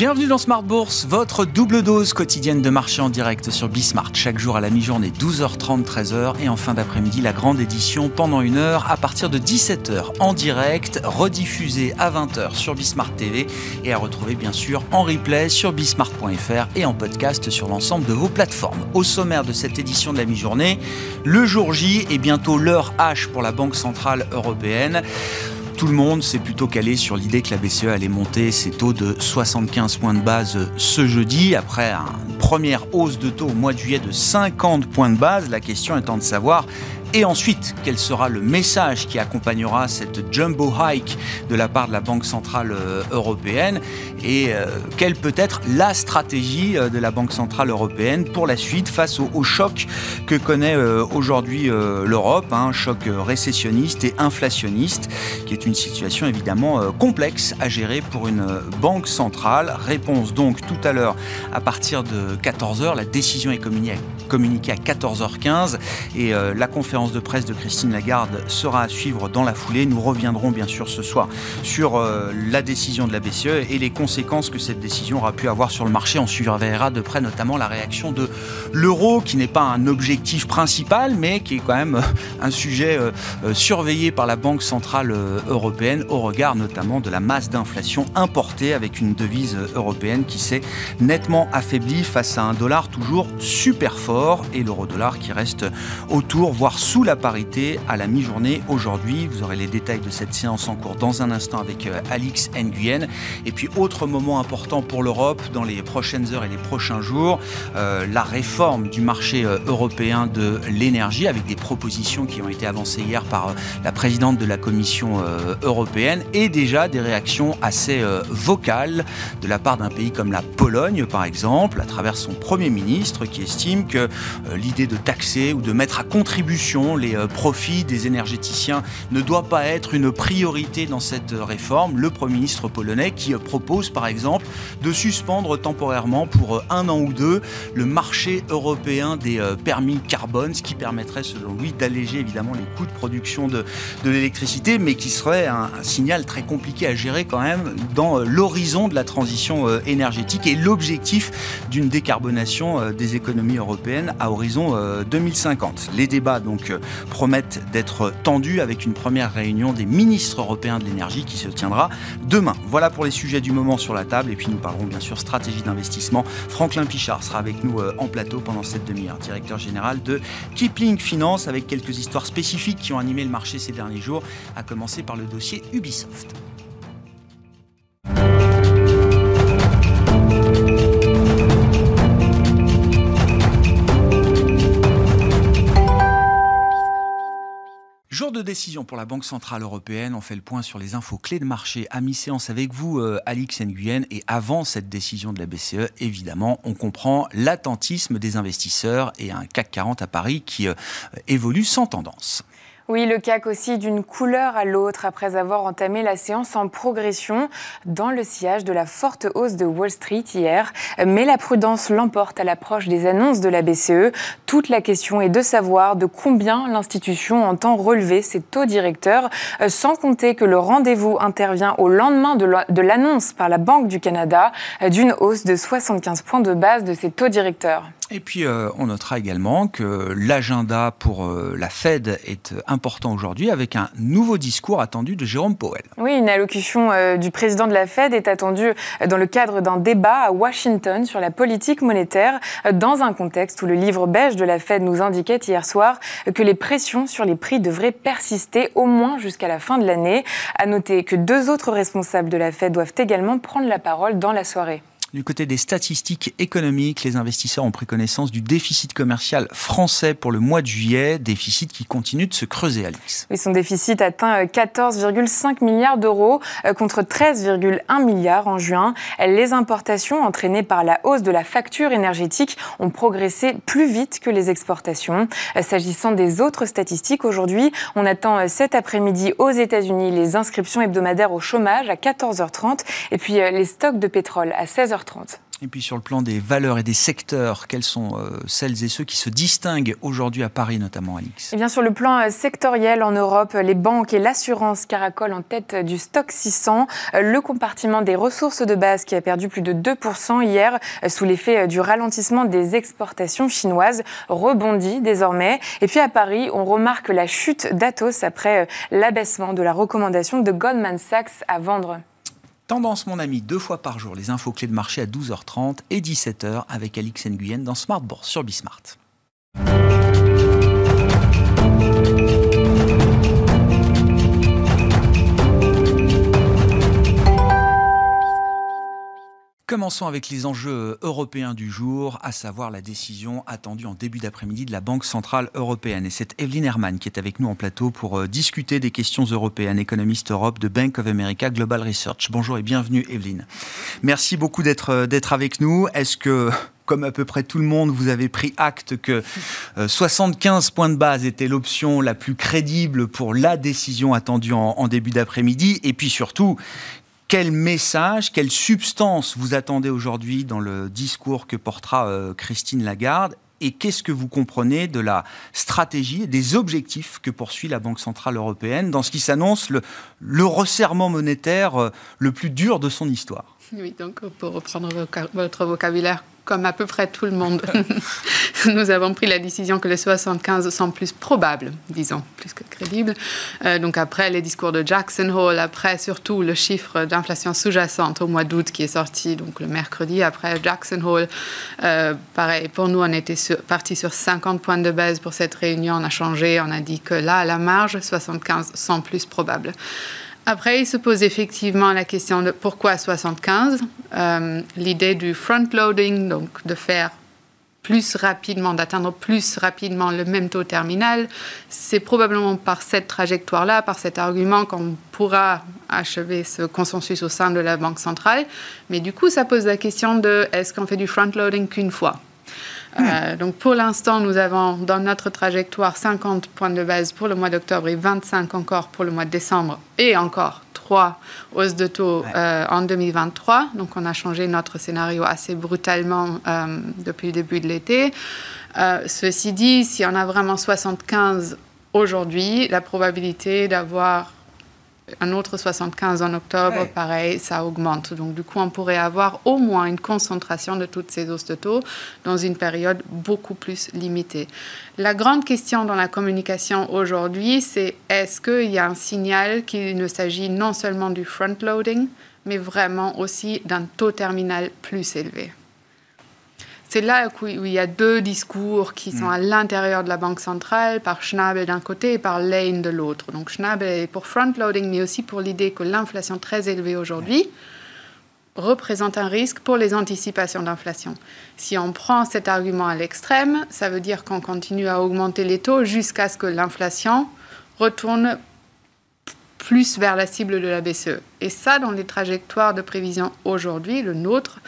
Bienvenue dans Smart Bourse, votre double dose quotidienne de marché en direct sur Bismart. Chaque jour à la mi-journée, 12h30, 13h. Et en fin d'après-midi, la grande édition pendant une heure à partir de 17h en direct, rediffusée à 20h sur Bismart TV et à retrouver bien sûr en replay sur bismart.fr et en podcast sur l'ensemble de vos plateformes. Au sommaire de cette édition de la mi-journée, le jour J est bientôt l'heure H pour la Banque Centrale Européenne. Tout le monde s'est plutôt calé sur l'idée que la BCE allait monter ses taux de 75 points de base ce jeudi, après une première hausse de taux au mois de juillet de 50 points de base. La question étant de savoir et ensuite, quel sera le message qui accompagnera cette jumbo hike de la part de la Banque Centrale euh, Européenne Et euh, quelle peut être la stratégie euh, de la Banque Centrale Européenne pour la suite face au, choc que connaît aujourd'hui l'Europe, un hein, choc récessionniste et inflationniste, qui est une situation évidemment complexe à gérer pour une banque centrale. Réponse donc tout à l'heure à partir de 14h. La décision est communiquée à 14h15 et la conférence de presse de Christine Lagarde sera à suivre dans la foulée. Nous reviendrons bien sûr ce soir sur euh, la décision de la BCE et les conséquences que cette décision aura pu avoir sur le marché. On surveillera de près notamment la réaction de l'euro, qui n'est pas un objectif principal, mais qui est quand même euh, un sujet euh, surveillé par la Banque Centrale Européenne au regard notamment de la masse d'inflation importée avec une devise européenne qui s'est nettement affaiblie face à un dollar toujours super fort et l'euro-dollar qui reste autour, voire sous la parité à la mi-journée aujourd'hui. Vous aurez les détails de cette séance en cours dans un instant avec euh, Alix Nguyen. Et puis autre moment important pour l'Europe dans les prochaines heures et les prochains jours, euh, la réforme du marché euh, européen de l'énergie avec des propositions qui ont été avancées hier par la présidente de la Commission européenne et déjà des réactions assez vocales de la part d'un pays comme la Pologne par exemple, à travers son Premier ministre qui estime que l'idée de taxer ou de mettre à contribution les euh, profits des énergéticiens ne doit pas être une priorité dans cette réforme. Le Premier ministre polonais qui euh, propose par exemple de suspendre temporairement pour euh, un an ou deux le marché européen des permis carbone, ce qui permettrait selon lui d'alléger évidemment les coûts de production de, de l'électricité, mais qui serait un, signal très compliqué à gérer quand même dans l'horizon de la transition énergétique et l'objectif d'une décarbonation des économies européennes à horizon 2050. Les débats donc promettent d'être tendus avec une première réunion des ministres européens de l'énergie qui se tiendra demain. Voilà pour les sujets du moment sur la table et puis nous parlerons bien sûr stratégie d'investissement. Franklin Pichard sera avec nous euh, en plateau pendant cette demi-heure, directeur général de Kipling Finance avec quelques histoires spécifiques qui ont animé le marché ces derniers jours, à commencer par le dossier Ubisoft. Jour de décision pour la Banque Centrale Européenne. On fait le point sur les infos clés de marché à mi-séance avec vous, euh, Alix Nguyen. Et avant cette décision de la BCE, évidemment, on comprend l'attentisme des investisseurs et un CAC 40 à Paris qui euh, évolue sans tendance. Oui, le CAC aussi d'une couleur à l'autre après avoir entamé la séance en progression dans le sillage de la forte hausse de Wall Street hier. Mais la prudence l'emporte à l'approche des annonces de la BCE. Toute la question est de savoir de combien l'institution entend relever ses taux directeurs, sans compter que le rendez-vous intervient au lendemain de l'annonce par la Banque du Canada d'une hausse de 75 points de base de ses taux directeurs. Et puis, euh, on notera également que l'agenda pour euh, la Fed est important aujourd'hui avec un nouveau discours attendu de Jérôme Powell. Oui, une allocution euh, du président de la Fed est attendue dans le cadre d'un débat à Washington sur la politique monétaire, dans un contexte où le livre beige de la Fed nous indiquait hier soir que les pressions sur les prix devraient persister au moins jusqu'à la fin de l'année. À noter que deux autres responsables de la Fed doivent également prendre la parole dans la soirée. Du côté des statistiques économiques, les investisseurs ont pris connaissance du déficit commercial français pour le mois de juillet, déficit qui continue de se creuser, Alix. Oui, son déficit atteint 14,5 euh, milliards d'euros euh, contre 13,1 milliards en juin. Les importations entraînées par la hausse de la facture énergétique ont progressé plus vite que les exportations. Euh, s'agissant des autres statistiques, aujourd'hui, on attend cet après-midi aux États-Unis les inscriptions hebdomadaires au chômage à 14h30 et puis les stocks de pétrole à 16h30. Et puis sur le plan des valeurs et des secteurs, quels sont euh, celles et ceux qui se distinguent aujourd'hui à Paris notamment, Alix? Eh bien sur le plan euh, sectoriel en Europe, les banques et l'assurance caracolent en tête du stock 600. Euh, le compartiment des ressources de base qui a perdu plus de 2% hier sous l'effet du ralentissement des exportations chinoises rebondit désormais. Et puis à Paris, on remarque la chute d'Atos après l'abaissement de la recommandation de Goldman Sachs à vendre. Tendance, mon ami, deux fois par jour, les infos clés de marché à 12h30 et 17h avec Alix Nguyen dans Smart sur Bismart. Commençons avec les enjeux européens du jour, à savoir la décision attendue en début d'après-midi de la Banque Centrale Européenne. Et c'est Evelyne Herman qui est avec nous en plateau pour euh, discuter des questions européennes, économiste Europe de Bank of America Global Research. Bonjour et bienvenue Evelyne. Merci beaucoup d'être euh, avec nous. Est-ce que comme à peu près tout le monde, vous avez pris acte que 75 euh, points de base était l'option la plus crédible pour la décision attendue en, en début d'après-midi? Et puis surtout, quel message, quelle substance vous attendez aujourd'hui dans le discours que portera euh, Christine Lagarde et qu'est-ce que vous comprenez de la stratégie et des objectifs que poursuit la Banque Centrale Européenne dans ce qui s'annonce le, le resserrement monétaire euh, le plus dur de son histoire? Oui, donc pour reprendre votre vocabulaire comme à peu près tout le monde, nous avons pris la décision que les 75 sont plus probables, disons, plus que crédibles. Euh, donc après les discours de Jackson Hole, après surtout le chiffre d'inflation sous-jacente au mois d'août qui est sorti donc le mercredi après Jackson Hole, euh, pareil, pour nous on était parti sur 50 points de base pour cette réunion, on a changé, on a dit que là à la marge 75 sont plus probables. Après, il se pose effectivement la question de pourquoi 75 euh, L'idée du front-loading, donc de faire plus rapidement, d'atteindre plus rapidement le même taux terminal, c'est probablement par cette trajectoire-là, par cet argument qu'on pourra achever ce consensus au sein de la Banque centrale. Mais du coup, ça pose la question de est-ce qu'on fait du front-loading qu'une fois? Euh, donc pour l'instant, nous avons dans notre trajectoire 50 points de base pour le mois d'octobre et 25 encore pour le mois de décembre et encore 3 hausses de taux euh, en 2023. Donc on a changé notre scénario assez brutalement euh, depuis le début de l'été. ceci dit, si on a vraiment 75 aujourd'hui, la probabilité d'avoir un autre 75 en octobre, pareil, ça augmente. Donc du coup, on pourrait avoir au moins une concentration de toutes ces hausses de taux dans une période beaucoup plus limitée. La grande question dans la communication aujourd'hui, c'est est-ce qu'il y a un signal qu'il ne s'agit non seulement du front-loading, mais vraiment aussi d'un taux terminal plus élevé? C'est là où il y a deux discours qui sont mm. à l'intérieur de la Banque centrale, par Schnabel d'un côté et par Lane de l'autre. Donc Schnabel est pour front-loading, mais aussi pour l'idée que l'inflation très élevée aujourd'hui représente un risque pour les anticipations d'inflation. Si on prend cet argument à l'extrême, ça veut dire qu'on continue à augmenter les taux jusqu'à ce que l'inflation retourne plus vers la cible de la BCE. Et ça, dans les trajectoires de prévision aujourd'hui, le nôtre,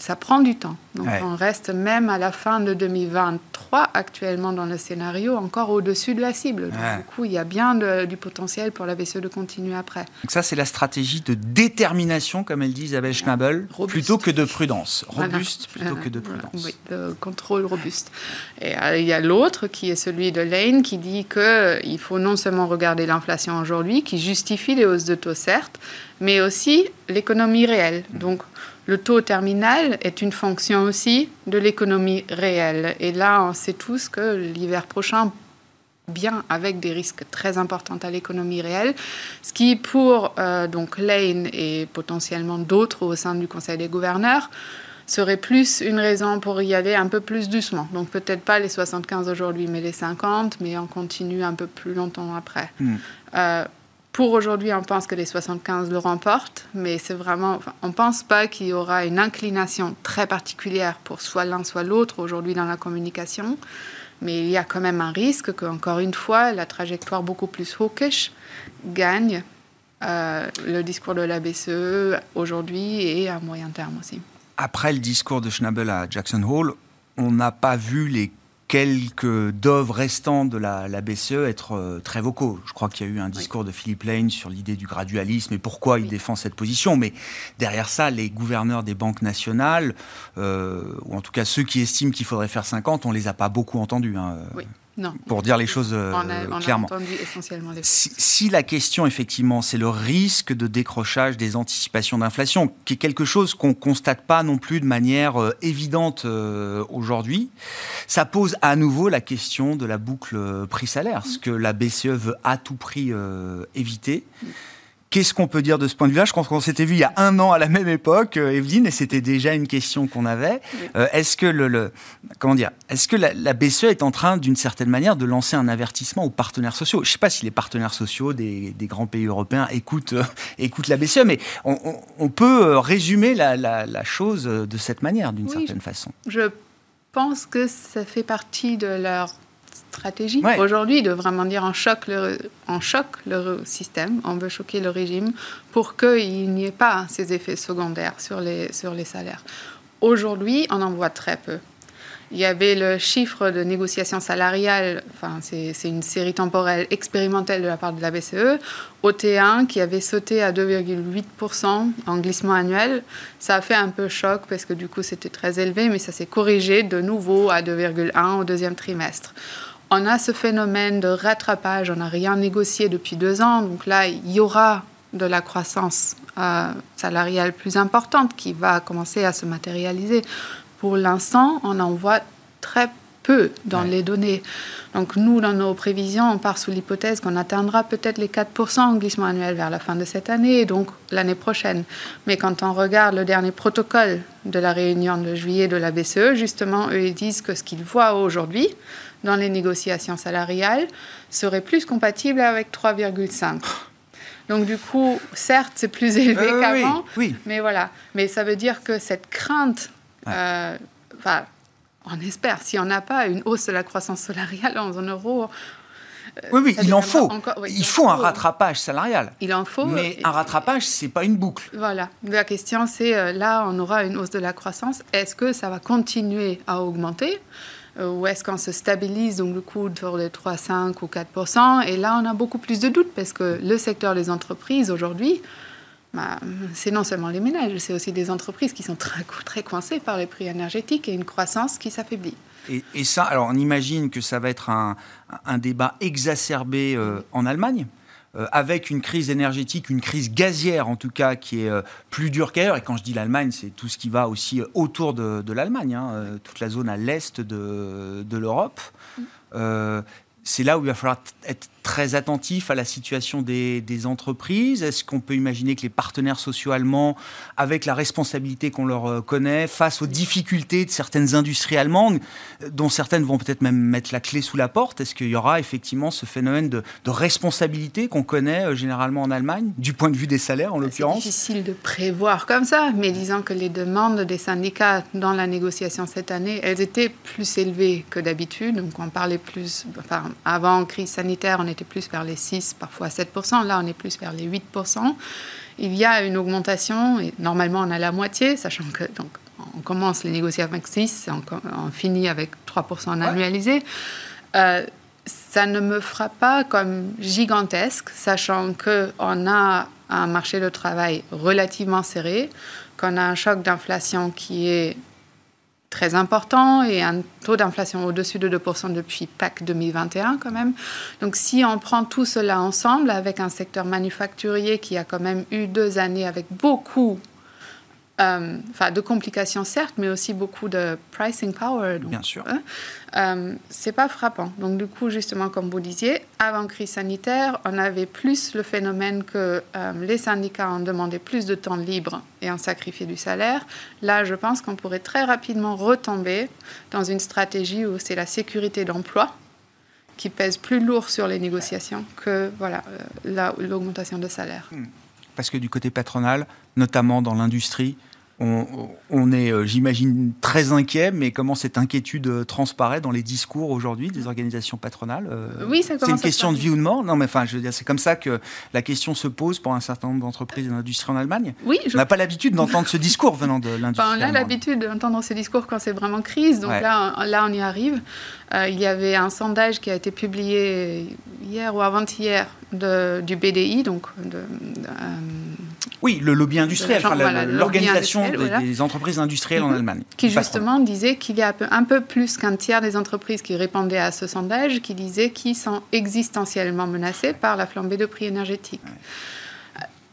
ça prend du temps. Donc on reste même à la fin de 2023 actuellement dans le scénario encore au-dessus de la cible. du coup, il y a bien du potentiel pour la BCE de continuer après. Donc ça, c'est la stratégie de détermination, comme elle dit Isabelle Schnabel, plutôt que de prudence. Robuste plutôt que de prudence. Oui, de contrôle robuste. Et euh, il y a l'autre qui est celui de Lane qui dit qu'il euh, faut non seulement regarder l'inflation aujourd'hui, qui justifie les hausses de taux certes, mais aussi l'économie réelle. Donc le taux terminal est une fonction aussi de l'économie réelle. Et là, on sait tous que l'hiver prochain, bien avec des risques très importants à l'économie réelle, ce qui pour euh, donc Lane et potentiellement d'autres au sein du Conseil des gouverneurs serait plus une raison pour y aller un peu plus doucement. Donc peut-être pas les 75 aujourd'hui, mais les 50, mais on continue un peu plus longtemps après. Hmm. Euh, pour aujourd'hui, on pense que les 75 le remportent, mais c'est vraiment, on ne pense pas qu'il y aura une inclination très particulière pour soit l'un, soit l'autre aujourd'hui dans la communication. Mais il y a quand même un risque qu'encore une fois, la trajectoire beaucoup plus hawkish gagne euh, le discours de la BCE aujourd'hui et à moyen terme aussi. Après le discours de Schnabel à Jackson Hole, on n'a pas vu les quelques doves restants de la, BCE être euh, très vocaux. Je crois qu'il y a eu un discours de Philippe Lane sur l'idée du gradualisme et pourquoi il défend cette position. Mais derrière ça, les gouverneurs des banques nationales, euh, ou en tout cas ceux qui estiment qu'il faudrait faire 50, on les a pas beaucoup entendus. Hein. Oui. Non. Pour dire les choses euh, clairement. si, la question, effectivement, c'est le risque de décrochage des anticipations d'inflation, qui est quelque chose qu'on ne constate pas non plus de manière euh, évidente euh, aujourd'hui, ça pose à nouveau la question de la boucle prix-salaire, ce que la BCE veut à tout prix éviter. Qu'est-ce qu'on peut dire de ce point de vue-là? Je pense qu'on s'était vu il y a un an à la même époque, euh, Evelyne, et c'était déjà une question qu'on avait. Euh, est-ce que le, comment dire Est-ce que la, BCE est en train, d'une certaine manière, de lancer un avertissement aux partenaires sociaux? Je ne sais pas si les partenaires sociaux des, grands pays européens écoutent, euh, écoutent la BCE, mais on, peut résumer la, chose de cette manière, d'une certaine façon. Je pense que ça fait partie de leur stratégie aujourd'hui de vraiment dire en choc le, en choc le système, on veut choquer le régime pour qu'il n'y ait pas ces effets secondaires sur les, sur les salaires. Aujourd'hui, on en voit très peu. Il y avait le chiffre de négociation salariale, enfin, c'est une série temporelle expérimentale de la part de la BCE, au T1 qui avait sauté à 2,8% en glissement annuel. Ça a fait un peu choc parce que du coup c'était très élevé, mais ça s'est corrigé de nouveau à 2,1 au deuxième trimestre on a ce phénomène de rattrapage, on n'a rien négocié depuis deux ans, donc là, il y aura de la croissance euh, salariale plus importante qui va commencer à se matérialiser. Pour l'instant, on en voit très peu dans les données. Donc nous, dans nos prévisions, on part sous l'hypothèse qu'on atteindra peut-être les 4% en glissement annuel vers la fin de cette année et donc l'année prochaine. Mais quand on regarde le dernier protocole de la réunion de juillet de la BCE, justement, eux, ils disent que ce qu'ils voient aujourd'hui, dans les négociations salariales serait plus compatible avec 3,5. Donc du coup, certes, c'est plus élevé qu'avant, oui, mais voilà. Mais ça veut dire que cette crainte, euh, enfin, on espère, si on n'a pas une hausse de la croissance salariale en zone euro, euh, oui, oui, il en faut. il, faut, un rattrapage salarial. Il en faut. Mais un rattrapage, c'est pas une boucle. Voilà. La question, c'est euh, là, on aura une hausse de la croissance. Est-ce que ça va continuer à augmenter? Euh, ou est-ce qu'on se stabilise donc le coût sur les 3, 5 ou 4% Et là, on a beaucoup plus de doutes parce que le secteur des entreprises aujourd'hui, bah, c'est non seulement les ménages, c'est aussi des entreprises qui sont très, très coincées par les prix énergétiques et une croissance qui s'affaiblit. Et, ça, alors on imagine que ça va être un, débat exacerbé euh, en Allemagne? Euh, avec une crise énergétique, une crise gazière en tout cas, qui est euh, plus dure qu'ailleurs. Et quand je dis l'Allemagne, c'est tout ce qui va aussi euh, autour de, l'Allemagne, hein, toute la zone à l'est de, de l'Europe. Mm. c'est là où il va falloir être très attentif à la situation des, entreprises Est-ce qu'on peut imaginer que les partenaires sociaux allemands, avec la responsabilité qu'on leur euh, connaît, face aux difficultés de certaines industries allemandes, dont certaines vont peut-être même mettre la clé sous la porte, est-ce qu'il y aura effectivement ce phénomène de, responsabilité qu'on connaît euh, généralement en Allemagne, du point de vue des salaires en l'occurrence? C'est difficile de prévoir comme ça, mais disons que les demandes des syndicats dans la négociation cette année, elles étaient plus élevées que d'habitude. Donc on parlait plus, enfin, avant crise sanitaire, on était plus vers les 6, parfois 7%. Là, on est plus vers les 8%. Il y a une augmentation, et normalement, on a la moitié, sachant que donc, on commence les négociations avec 6, on, on finit avec 3% annualisé. Euh, ça ne me fera pas comme gigantesque, sachant qu'on a un marché de travail relativement serré, qu'on a un choc d'inflation qui est très important et un taux d'inflation au-dessus de 2% depuis PAC 2021 quand même. Donc si on prend tout cela ensemble avec un secteur manufacturier qui a quand même eu deux années avec beaucoup enfin, de complications certes, mais aussi beaucoup de pricing power. Bien sûr. Euh, euh, c'est pas frappant. Donc du coup, justement, comme vous disiez, avant crise sanitaire, on avait plus le phénomène que les syndicats ont demandé plus de temps libre et ont sacrifié du salaire. Là, je pense qu'on pourrait très rapidement retomber dans une stratégie où c'est la sécurité d'emploi qui pèse plus lourd sur les négociations que voilà l'augmentation de salaire. Hmm. Parce que du côté patronal, notamment dans l'industrie, on, est, euh, j'imagine, très inquiet, mais comment cette inquiétude euh, transparaît dans les discours aujourd'hui des organisations patronales euh, Oui, ça C'est une question de vie ou de mort? Non, mais enfin, je veux dire, c'est comme ça que la question se pose pour un certain nombre d'entreprises et d'industries en Allemagne. Oui, On n'a pas l'habitude d'entendre ce discours venant de l'industrie. on a l'habitude d'entendre ce discours quand c'est vraiment crise, donc là, là, on y arrive. il y avait un sondage qui a été publié hier ou avant-hier du BDI, donc de, oui, le lobby industriel, l'organisation des, entreprises industrielles en mhm. Allemagne. Qui justement disait qu'il y a un peu plus qu'un tiers des entreprises qui répondaient à ce sondage qui disaient qu'ils sont existentiellement menacées par la flambée de prix énergétiques.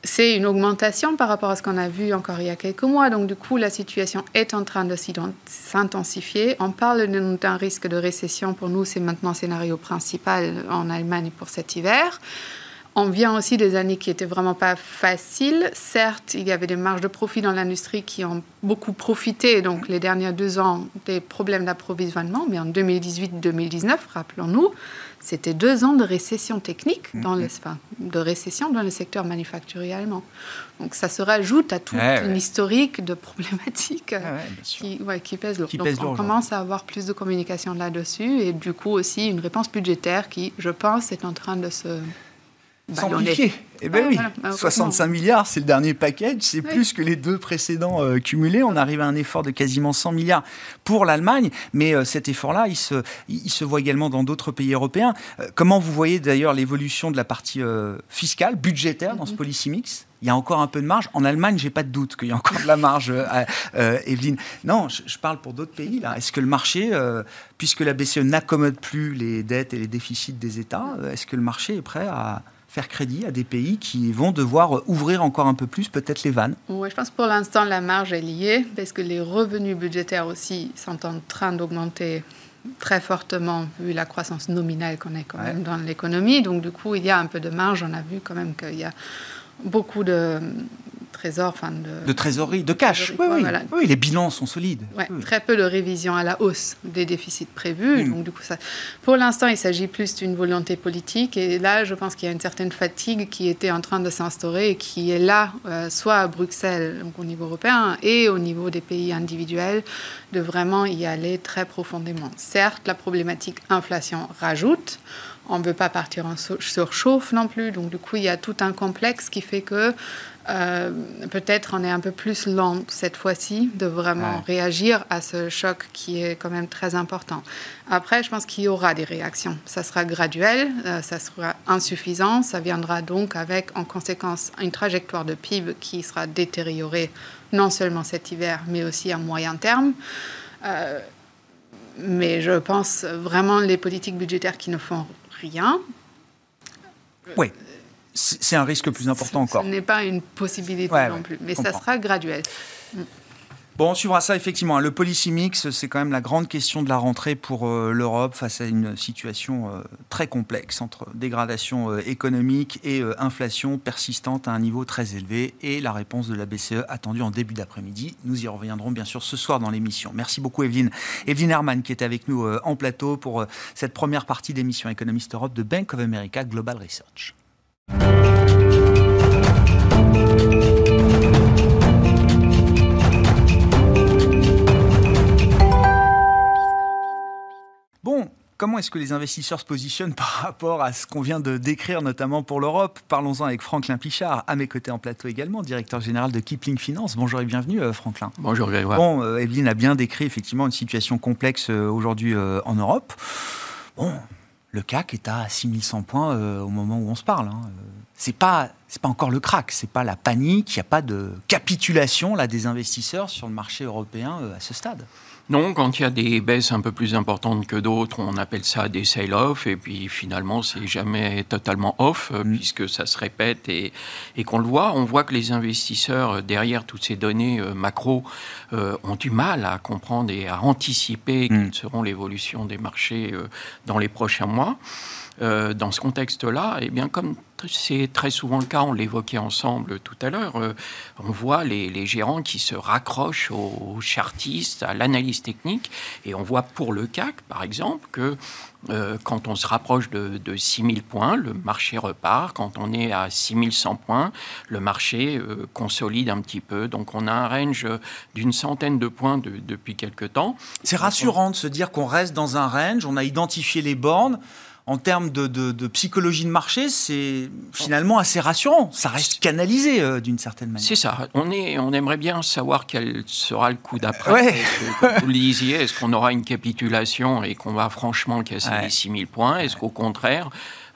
C'est une augmentation par rapport à ce qu'on a vu encore il y a quelques mois. Donc, du coup, la situation est en train de s'intensifier. On parle d'un risque de récession. Pour nous, c'est maintenant le scénario principal en Allemagne pour cet hiver. On vient aussi des années qui étaient vraiment pas faciles. Certes, il y avait des marges de profit dans l'industrie qui ont beaucoup profité, donc les derniers deux ans, des problèmes d'approvisionnement. Mais en 2018-2019, rappelons-nous, c'était deux ans de récession technique, dans le, enfin, de récession dans le secteur manufacturier allemand. Donc ça se rajoute à toute une historique de problématiques qui, qui pèsent lourd. donc on commence à avoir plus de communication là-dessus et du coup aussi une réponse budgétaire qui, je pense, est en train de se Simplifié. Eh bien oui, 65 milliards, c'est le dernier package, c'est plus que les deux précédents euh, cumulés. On arrive à un effort de quasiment 100 milliards pour l'Allemagne, mais euh, cet effort-là, il se, il se voit également dans d'autres pays européens. Euh, comment vous voyez d'ailleurs l'évolution de la partie fiscale, budgétaire dans ce mhm. policy mix? Il y a encore un peu de marge. En Allemagne, j'ai pas de doute qu'il y a encore de la marge, Evelyne. Non, je, je, parle pour d'autres pays. Là, est-ce que le marché, puisque la BCE n'accommode plus les dettes et les déficits des États, est-ce que le marché est prêt à faire crédit à des pays qui vont devoir ouvrir encore un peu plus peut-être les vannes Oui, je pense que pour l'instant la marge est liée parce que les revenus budgétaires aussi sont en train d'augmenter très fortement vu la croissance nominale qu'on a quand même dans l'économie. Donc du coup, il y a un peu de marge. On a vu quand même qu'il y a beaucoup de trésor, enfin de, trésorerie, de cash. oui, oui. oui, les bilans sont solides. Très peu de révisions à la hausse des déficits prévus. Hmm. Donc du coup, ça, pour l'instant, il s'agit plus d'une volonté politique. Et là, je pense qu'il y a une certaine fatigue qui était en train de s'instaurer et qui est là, euh, soit à Bruxelles, donc au niveau européen, et au niveau des pays individuels, de vraiment y aller très profondément. Certes, la problématique inflation rajoute on ne veut pas partir en surchauffe non plus. Donc, du coup, il y a tout un complexe qui fait que euh, peut-être on est un peu plus lent cette fois-ci de vraiment réagir à ce choc qui est quand même très important. Après, je pense qu'il y aura des réactions. Ça sera graduel, euh, ça sera insuffisant. Ça viendra donc avec en conséquence une trajectoire de PIB qui sera détériorée non seulement cet hiver, mais aussi à moyen terme. Euh, mais je pense vraiment les politiques budgétaires qui ne font rien. Oui c'est un risque plus important encore. Ce n'est pas une possibilité non plus, mais ça sera graduel. Mm. Bon, on suivra ça effectivement. Le policy mix, c'est quand même la grande question de la rentrée pour euh, l'Europe face à une situation euh, très complexe entre dégradation euh, économique et inflation persistante à un niveau très élevé et la réponse de la BCE attendue en début d'après-midi. Nous y reviendrons bien sûr ce soir dans l'émission. Merci beaucoup Evelyne. Evelyne Herman qui est avec nous en plateau pour cette première partie d'émission Économiste Europe de Bank of America Global Research. Bon, comment est-ce que les investisseurs se positionnent par rapport à ce qu'on vient de décrire, notamment pour l'Europe? Parlons-en avec Franklin Pichard, à mes côtés en plateau également, directeur général de Kipling Finance. Bonjour et bienvenue, euh, Franklin. Bonjour, Grégoire. Bon, euh, Evelyne a bien décrit effectivement une situation complexe euh, aujourd'hui en Europe. Bon, le CAC est à 6100 points euh, au moment où on se parle. Hein. C'est pas encore le crack, c'est pas la panique, il n'y a pas de capitulation là des investisseurs sur le marché européen euh, à ce stade. Non, quand il y a des baisses un peu plus importantes que d'autres, on appelle ça des sell-off, et puis finalement, c'est jamais totalement off, euh, mm. puisque ça se répète et, et qu'on le voit. On voit que les investisseurs, euh, derrière toutes ces données euh, macro, ont du mal à comprendre et à anticiper mm. quelles seront l'évolution des marchés dans les prochains mois. Dans ce contexte-là, eh bien, comme c'est très souvent le cas, on l'évoquait ensemble tout à l'heure, on voit les, gérants qui se raccrochent aux chartistes, à l'analyse technique, et on voit pour le CAC, par exemple, que euh, quand on se rapproche de, de 6000 points, le marché repart. Quand on est à 6100 points, le marché euh, consolide un petit peu. Donc on a un range d'une centaine de points depuis quelques temps. C'est rassurant de se dire qu'on reste dans un range, on a identifié les bornes en termes de, psychologie de marché, c'est finalement assez rassurant. Ça reste canalisé euh, d'une certaine manière. C'est ça. On, est, on aimerait bien savoir quel sera le coup d'après. Comme vous le disiez, est-ce qu'on aura une capitulation et qu'on va franchement casser les 6000 points? Est-ce qu'au contraire,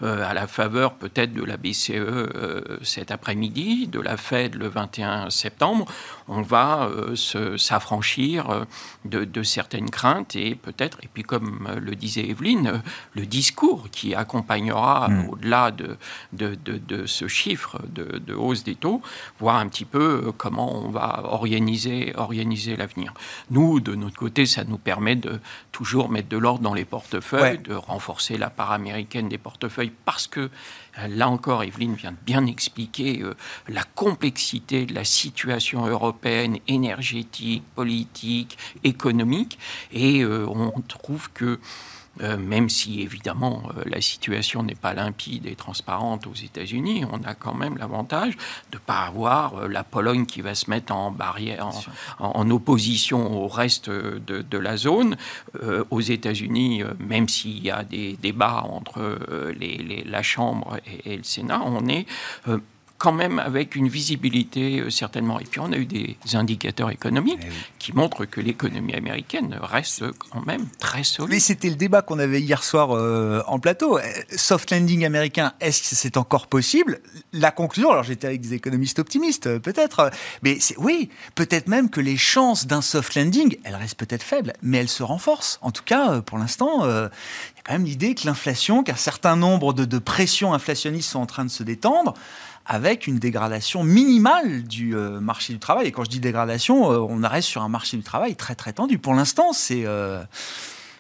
euh, à la faveur peut-être de la BCE euh, cet après-midi, de la Fed le 21 septembre, on va euh, s'affranchir de, certaines craintes et peut-être, et puis comme le disait Evelyne, le discours qui accompagnera hmm. au-delà de, de, ce chiffre de, hausse des taux, voir un petit peu comment on va organiser, organiser l'avenir. Nous, de notre côté, ça nous permet de toujours mettre de l'ordre dans les portefeuilles, de renforcer la part américaine des portefeuilles parce que, euh, là encore, Evelyne vient de bien expliquer euh, la complexité de la situation européenne, énergétique, politique, économique, et euh, on trouve que euh, même si évidemment euh, la situation n'est pas limpide et transparente aux États-Unis, on a quand même l'avantage de ne pas avoir euh, la Pologne qui va se mettre en barrière, en, opposition au reste de, la zone. aux États-Unis, même s'il y a des débats entre la Chambre et, et, le Sénat, on est quand même avec une visibilité euh, certainement. Et puis on a eu des indicateurs économiques eh qui montrent que l'économie américaine reste quand même très solide. Mais c'était le débat qu'on avait hier soir euh, en plateau. Euh, soft landing américain, est-ce que c'est encore possible? La conclusion, alors j'étais avec des économistes optimistes peut-être, mais oui, peut-être même que les chances d'un soft landing, elles restent peut-être faibles, mais elles se renforcent. En tout cas, pour l'instant, y a quand même l'idée que l'inflation, qu'un certain nombre de, de pressions inflationnistes sont en train de se détendre avec une dégradation minimale du euh, marché du travail. Et quand je dis dégradation, euh, on reste sur un marché du travail très très tendu. Pour l'instant, c'est... Euh,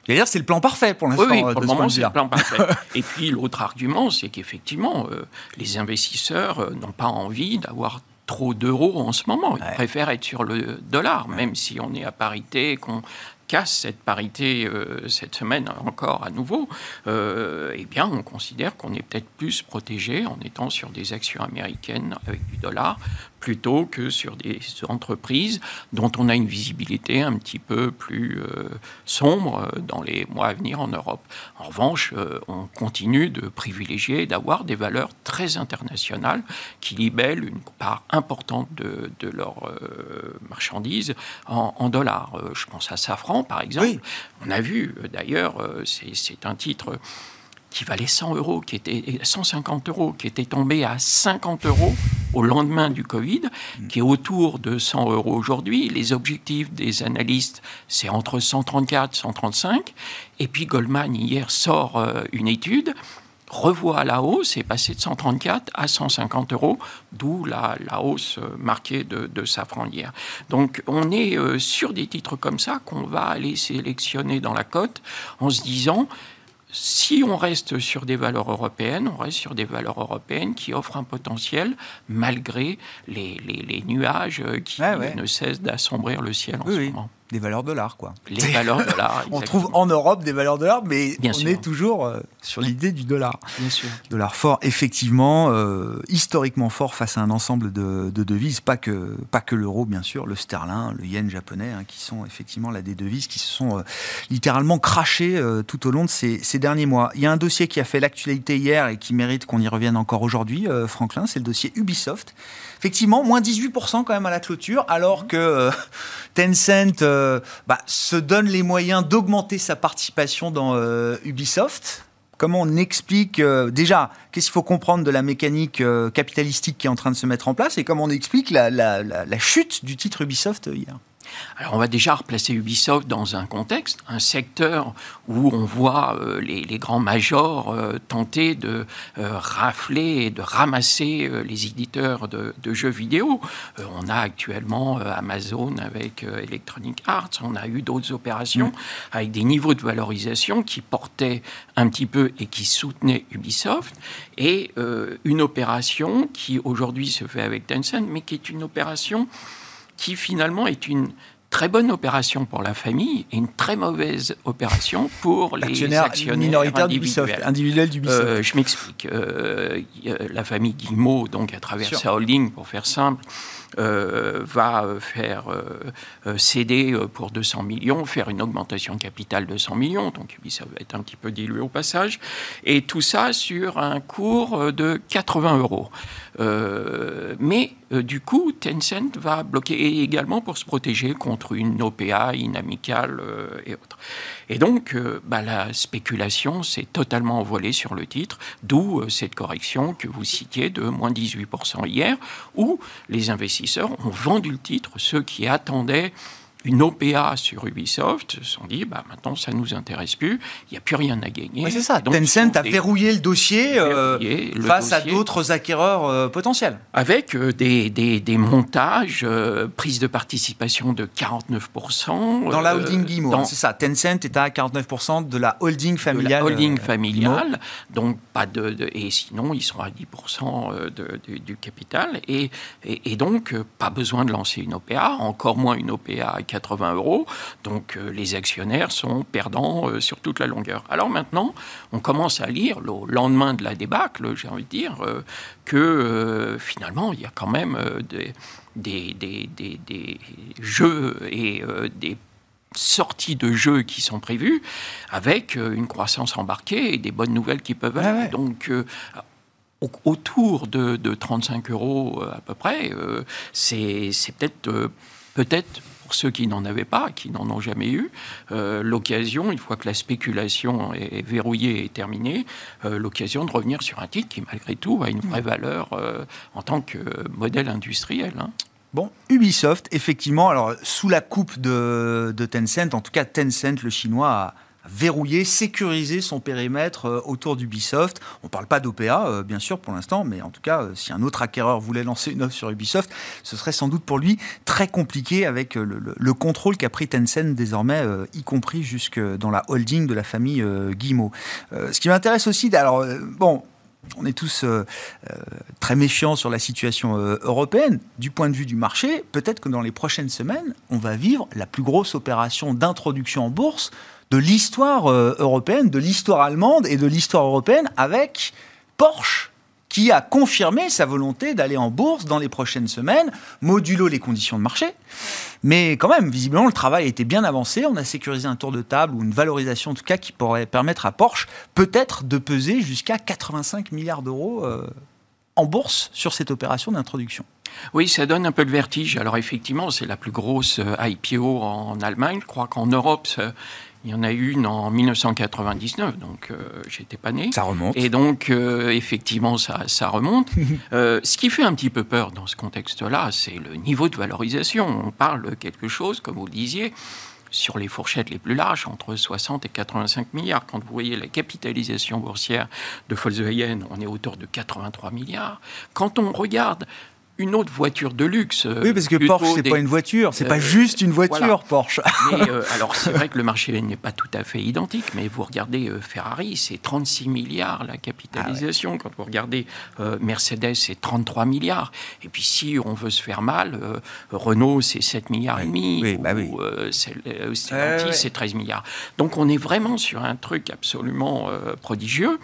dire, c'est le plan parfait pour l'instant. Oui, pour le moment, c'est le plan parfait. Et puis, l'autre argument, c'est qu'effectivement, les investisseurs n'ont pas envie d'avoir trop d'euros en ce moment. Ils préfèrent être sur le dollar, même si on est à parité, qu'on casse cette parité euh, cette semaine encore à nouveau, euh, eh bien, on considère qu'on est peut-être plus protégé en étant sur des actions américaines avec du dollar plutôt que sur des entreprises dont on a une visibilité un petit peu plus euh, sombre dans les mois à venir en Europe. En revanche, euh, on continue de privilégier d'avoir des valeurs très internationales qui libellent une part importante de, de leurs euh, marchandises en, dollars. je pense à Safran, par exemple. On a vu, d'ailleurs, c'est un titre qui valait 100 euros, qui était 150 euros, qui était tombé à 50 euros au lendemain du Covid, qui est autour de 100 euros aujourd'hui. Les objectifs des analystes, c'est entre 134 et 135. Et puis Goldman, hier, sort euh, une étude revoit la hausse et passé de 134 à 150 euros, d'où la, hausse euh, marquée de, de Safran hier. Donc on est euh, sur des titres comme ça qu'on va aller sélectionner dans la cote en se disant si on reste sur des valeurs européennes, on reste sur des valeurs européennes qui offrent un potentiel malgré les, nuages qui ne cessent d'assombrir le ciel en ce moment des valeurs dollars, quoi. Les valeurs dollars. on trouve en Europe des valeurs dollars, mais on est toujours euh, sur l'idée du dollar. Bien sûr. Dollar fort, effectivement, euh, historiquement fort face à un ensemble de, devises, pas que, pas que l'euro, bien sûr, le sterling, le yen japonais, hein, qui sont effectivement là des devises qui se sont euh, littéralement crachées tout au long de ces, ces, derniers mois. Il y a un dossier qui a fait l'actualité hier et qui mérite qu'on y revienne encore aujourd'hui, Franklin, c'est le dossier Ubisoft. Effectivement, moins 18% quand même à la clôture, alors que Tencent euh, bah, se donne les moyens d'augmenter sa participation dans euh, Ubisoft. Comment on explique euh, déjà qu'est-ce qu'il faut comprendre de la mécanique capitalistique qui est en train de se mettre en place et comment on explique la, chute du titre Ubisoft hier? Alors on va déjà replacer Ubisoft dans un contexte, un secteur où on voit euh, les, grands majors euh, tenter de euh, rafler et de ramasser les éditeurs de, jeux vidéo. on a actuellement Amazon avec Electronic Arts, on a eu d'autres opérations mm. avec des niveaux de valorisation qui portaient un petit peu et qui soutenaient Ubisoft, et une opération qui aujourd'hui se fait avec Tencent, mais qui est une opération qui finalement est une très bonne opération pour la famille et une très mauvaise opération pour les actionnaires minoritaires individuels. individuels d'Ubisoft. Euh, je m'explique. Euh, la famille Guillemot, donc à travers sa holding, pour faire simple, euh, va faire euh, céder pour 200 millions, faire une augmentation de capital de 100 millions, donc ça va être un petit peu dilué au passage, et tout ça sur un cours de 80 euros. Euh, mais euh, du coup, Tencent va bloquer également pour se protéger contre une OPA inamicale euh, et autres. Et donc, bah, la spéculation s'est totalement envolée sur le titre, d'où cette correction que vous citiez de moins 18% hier, où les investisseurs ont vendu le titre, ceux qui attendaient une OPA sur Ubisoft se sont dit bah, maintenant ça ne nous intéresse plus, il n'y a plus rien à gagner. c'est ça, Tencent a verrouillé le dossier euh, face à d'autres acquéreurs euh, potentiels. Avec euh, des, des, des, montages, prise de participation de 49%. Dans la holding Guimau, hein, c'est ça, Tencent est à 49% de la holding familiale. la holding familiale, donc pas de, et sinon ils sont à 10% de, du capital, et, et, et donc pas besoin de lancer une OPA, encore moins une OPA 80 euros. Donc euh, les actionnaires sont perdants euh, sur toute la longueur. Alors maintenant, on commence à lire, le lendemain de la débâcle, j'ai envie de dire, euh, que finalement, il y a quand même des, des, des, des, jeux et des sorties de jeux qui sont prévues avec une croissance embarquée et des bonnes nouvelles qui peuvent aller. Donc, autour de, de, 35 euros à peu près, c'est peut-être peut-être ceux qui n'en avaient pas, qui n'en ont jamais eu, euh, l'occasion, une fois que la spéculation est verrouillée et terminée, euh, l'occasion de revenir sur un titre qui, malgré tout, a une vraie valeur euh, en tant que modèle industriel. Hein. Bon, Ubisoft, effectivement, alors sous la coupe de, de Tencent, en tout cas Tencent, le chinois, a verrouiller, sécuriser son périmètre euh, autour d'Ubisoft. On ne parle pas d'OPA, euh, bien sûr, pour l'instant, mais en tout cas, euh, si un autre acquéreur voulait lancer une offre sur Ubisoft, ce serait sans doute pour lui très compliqué avec le, contrôle qu'a pris Tencent désormais, y compris jusque dans la holding de la famille Guillemot. ce qui m'intéresse aussi, alors, bon, on est tous très méfiants sur la situation européenne. Du point de vue du marché, peut-être que dans les prochaines semaines, on va vivre la plus grosse opération d'introduction en bourse de l'histoire euh, européenne, de l'histoire allemande et de l'histoire européenne avec Porsche qui a confirmé sa volonté d'aller en bourse dans les prochaines semaines, modulo les conditions de marché. Mais quand même, visiblement, le travail a été bien avancé. On a sécurisé un tour de table ou une valorisation, en tout cas, qui pourrait permettre à Porsche peut-être de peser jusqu'à 85 milliards d'euros euh, en bourse sur cette opération d'introduction. Oui, ça donne un peu de vertige. Alors effectivement, c'est la plus grosse euh, IPO en Allemagne. Je crois qu'en Europe, il y en a une en 1999, donc euh, j'étais pas né. Ça remonte. Et donc, euh, effectivement, ça, ça remonte. Euh, ce qui fait un petit peu peur dans ce contexte-là, c'est le niveau de valorisation. On parle de quelque chose, comme vous le disiez, sur les fourchettes les plus larges, entre 60 et 85 milliards. Quand vous voyez la capitalisation boursière de Volkswagen, on est autour de 83 milliards. Quand on regarde une autre voiture de luxe. Oui, parce que Porsche, c'est pas une voiture, c'est pas euh, juste une voiture, Porsche. Mais, euh, alors, c'est vrai que le marché n'est pas tout à fait identique, mais vous regardez euh, Ferrari, c'est 36 milliards la capitalisation. Ah Quand vous regardez Mercedes, c'est 33 milliards. Et puis, si on veut se faire mal, Renault, c'est 7 milliards et demi. Oui, bah oui. C'est 13 milliards. Donc, on est vraiment sur un truc absolument prodigieux.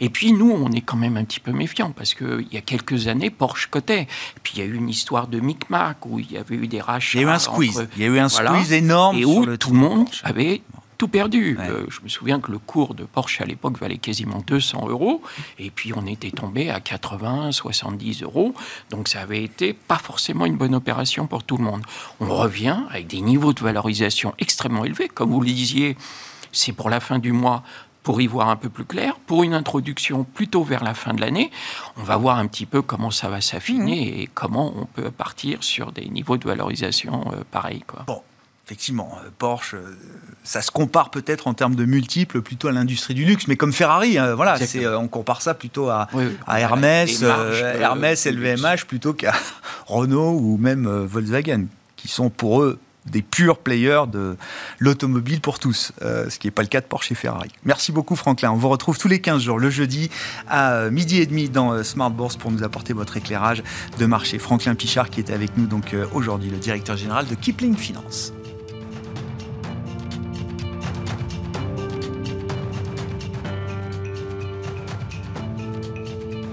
Et puis nous, on est quand même un petit peu méfiants parce qu'il y a quelques années, Porsche cotait. Et puis il y a eu une histoire de micmac où il y avait eu des rachats. Il y a eu un squeeze. il y a eu un squeeze énorme. Et où tout le monde avait tout perdu. Euh, je me souviens que le cours de Porsche à l'époque valait quasiment 200 euros, et puis on était tombé à 80, 70 euros. Donc ça avait été pas forcément une bonne opération pour tout le monde. On revient avec des niveaux de valorisation extrêmement élevés, comme vous le disiez. C'est pour la fin du mois pour y voir un peu plus clair. Pour une introduction plutôt vers la fin de l'année, on va voir un petit peu comment ça va s'affiner mmh. et comment on peut partir sur des niveaux de valorisation euh, pareils. Quoi. Bon, effectivement, euh, Porsche, euh, ça se compare peut-être en termes de multiples plutôt à l'industrie du luxe, mais comme Ferrari, voilà, on compare ça plutôt à, Hermès, Hermès et le VMH plutôt qu'à Renault ou même Volkswagen, qui sont pour eux des purs players de l'automobile pour tous, euh, ce qui n'est pas le cas de Porsche et Ferrari. Merci beaucoup Franklin. On vous retrouve tous les 15 jours, le jeudi, à midi et demi dans euh, Smart Bourse pour nous apporter votre éclairage de marché. Franklin Pichard qui était avec nous donc euh, aujourd'hui, le directeur général de Kipling Finance.